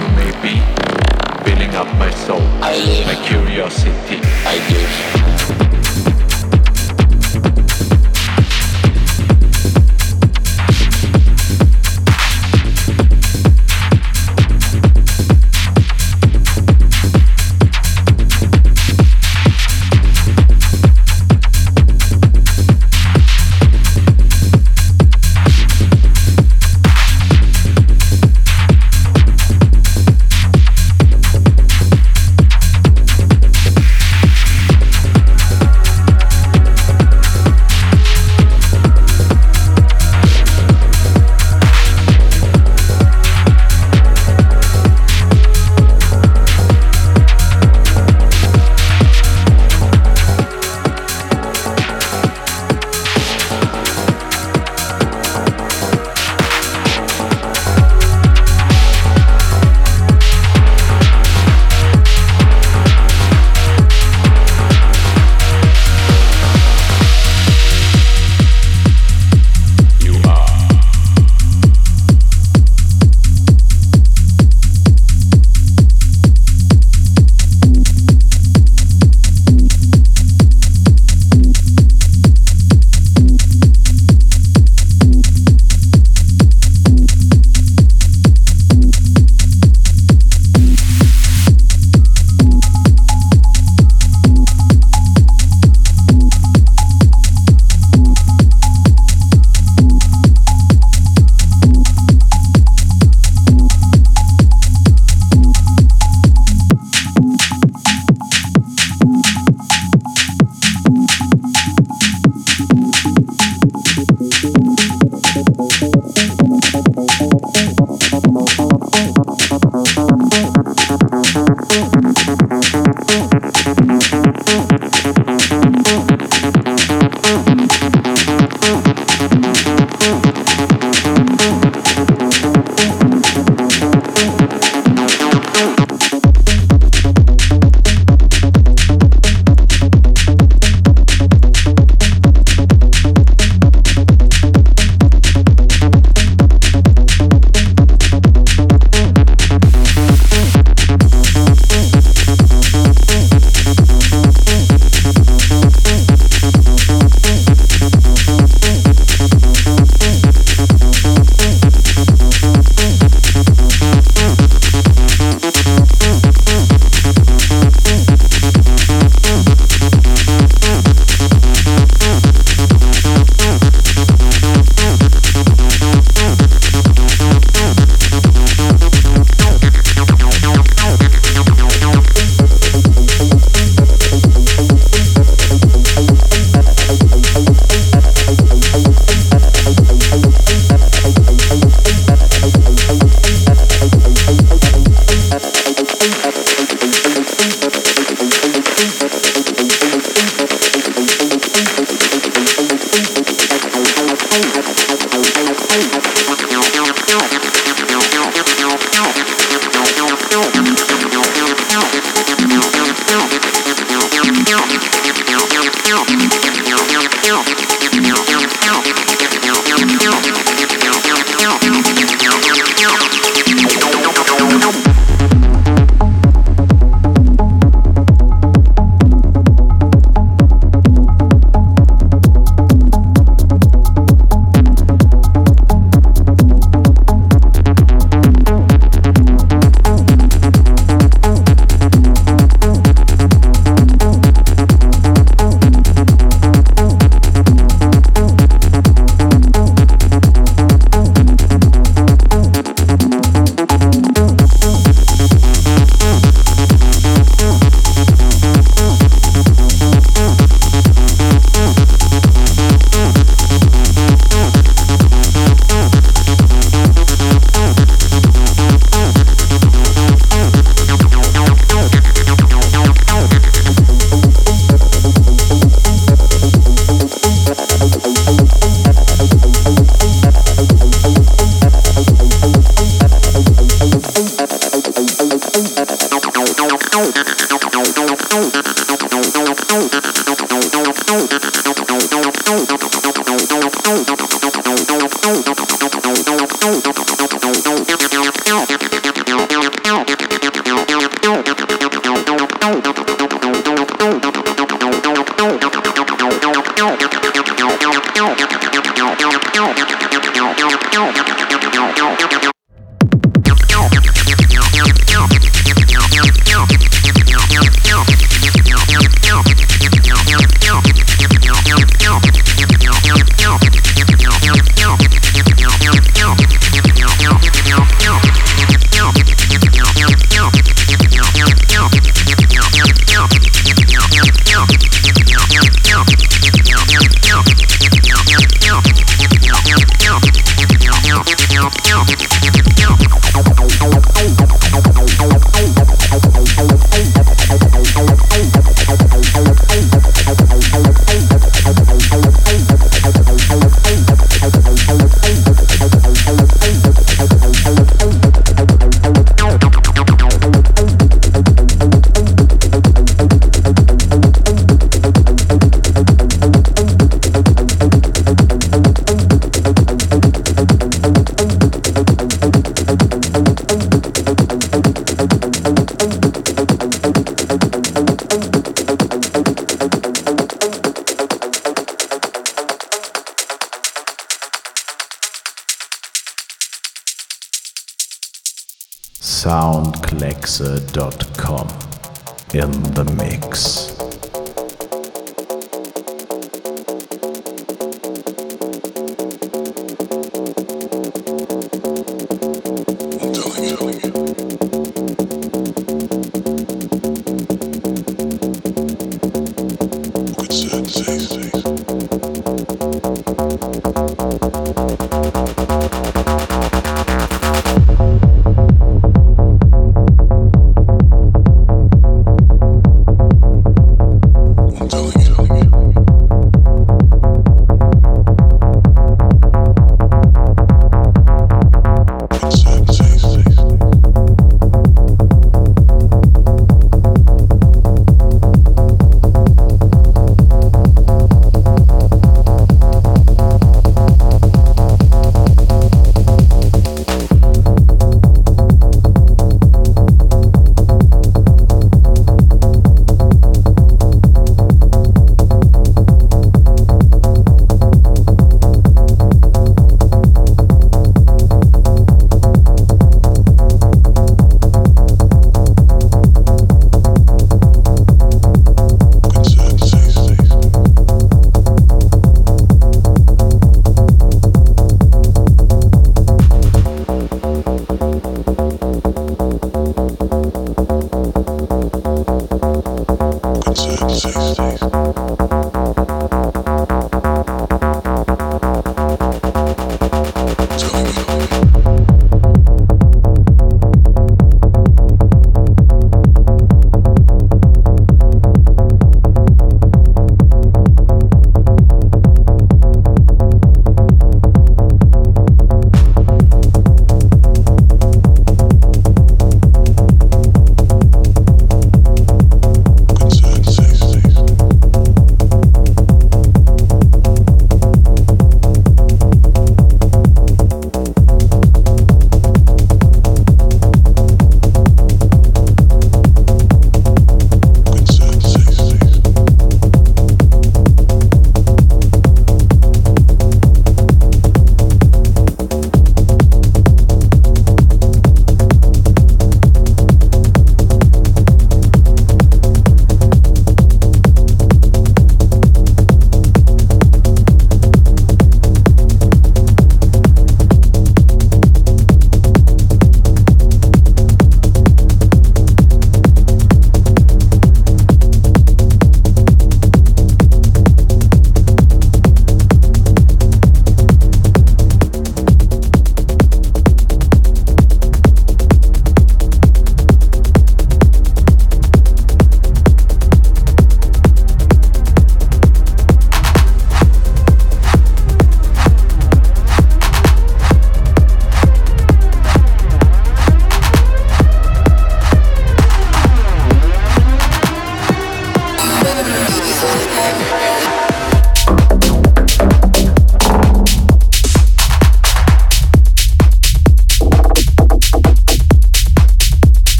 you may be, filling up my soul, my curiosity. I give.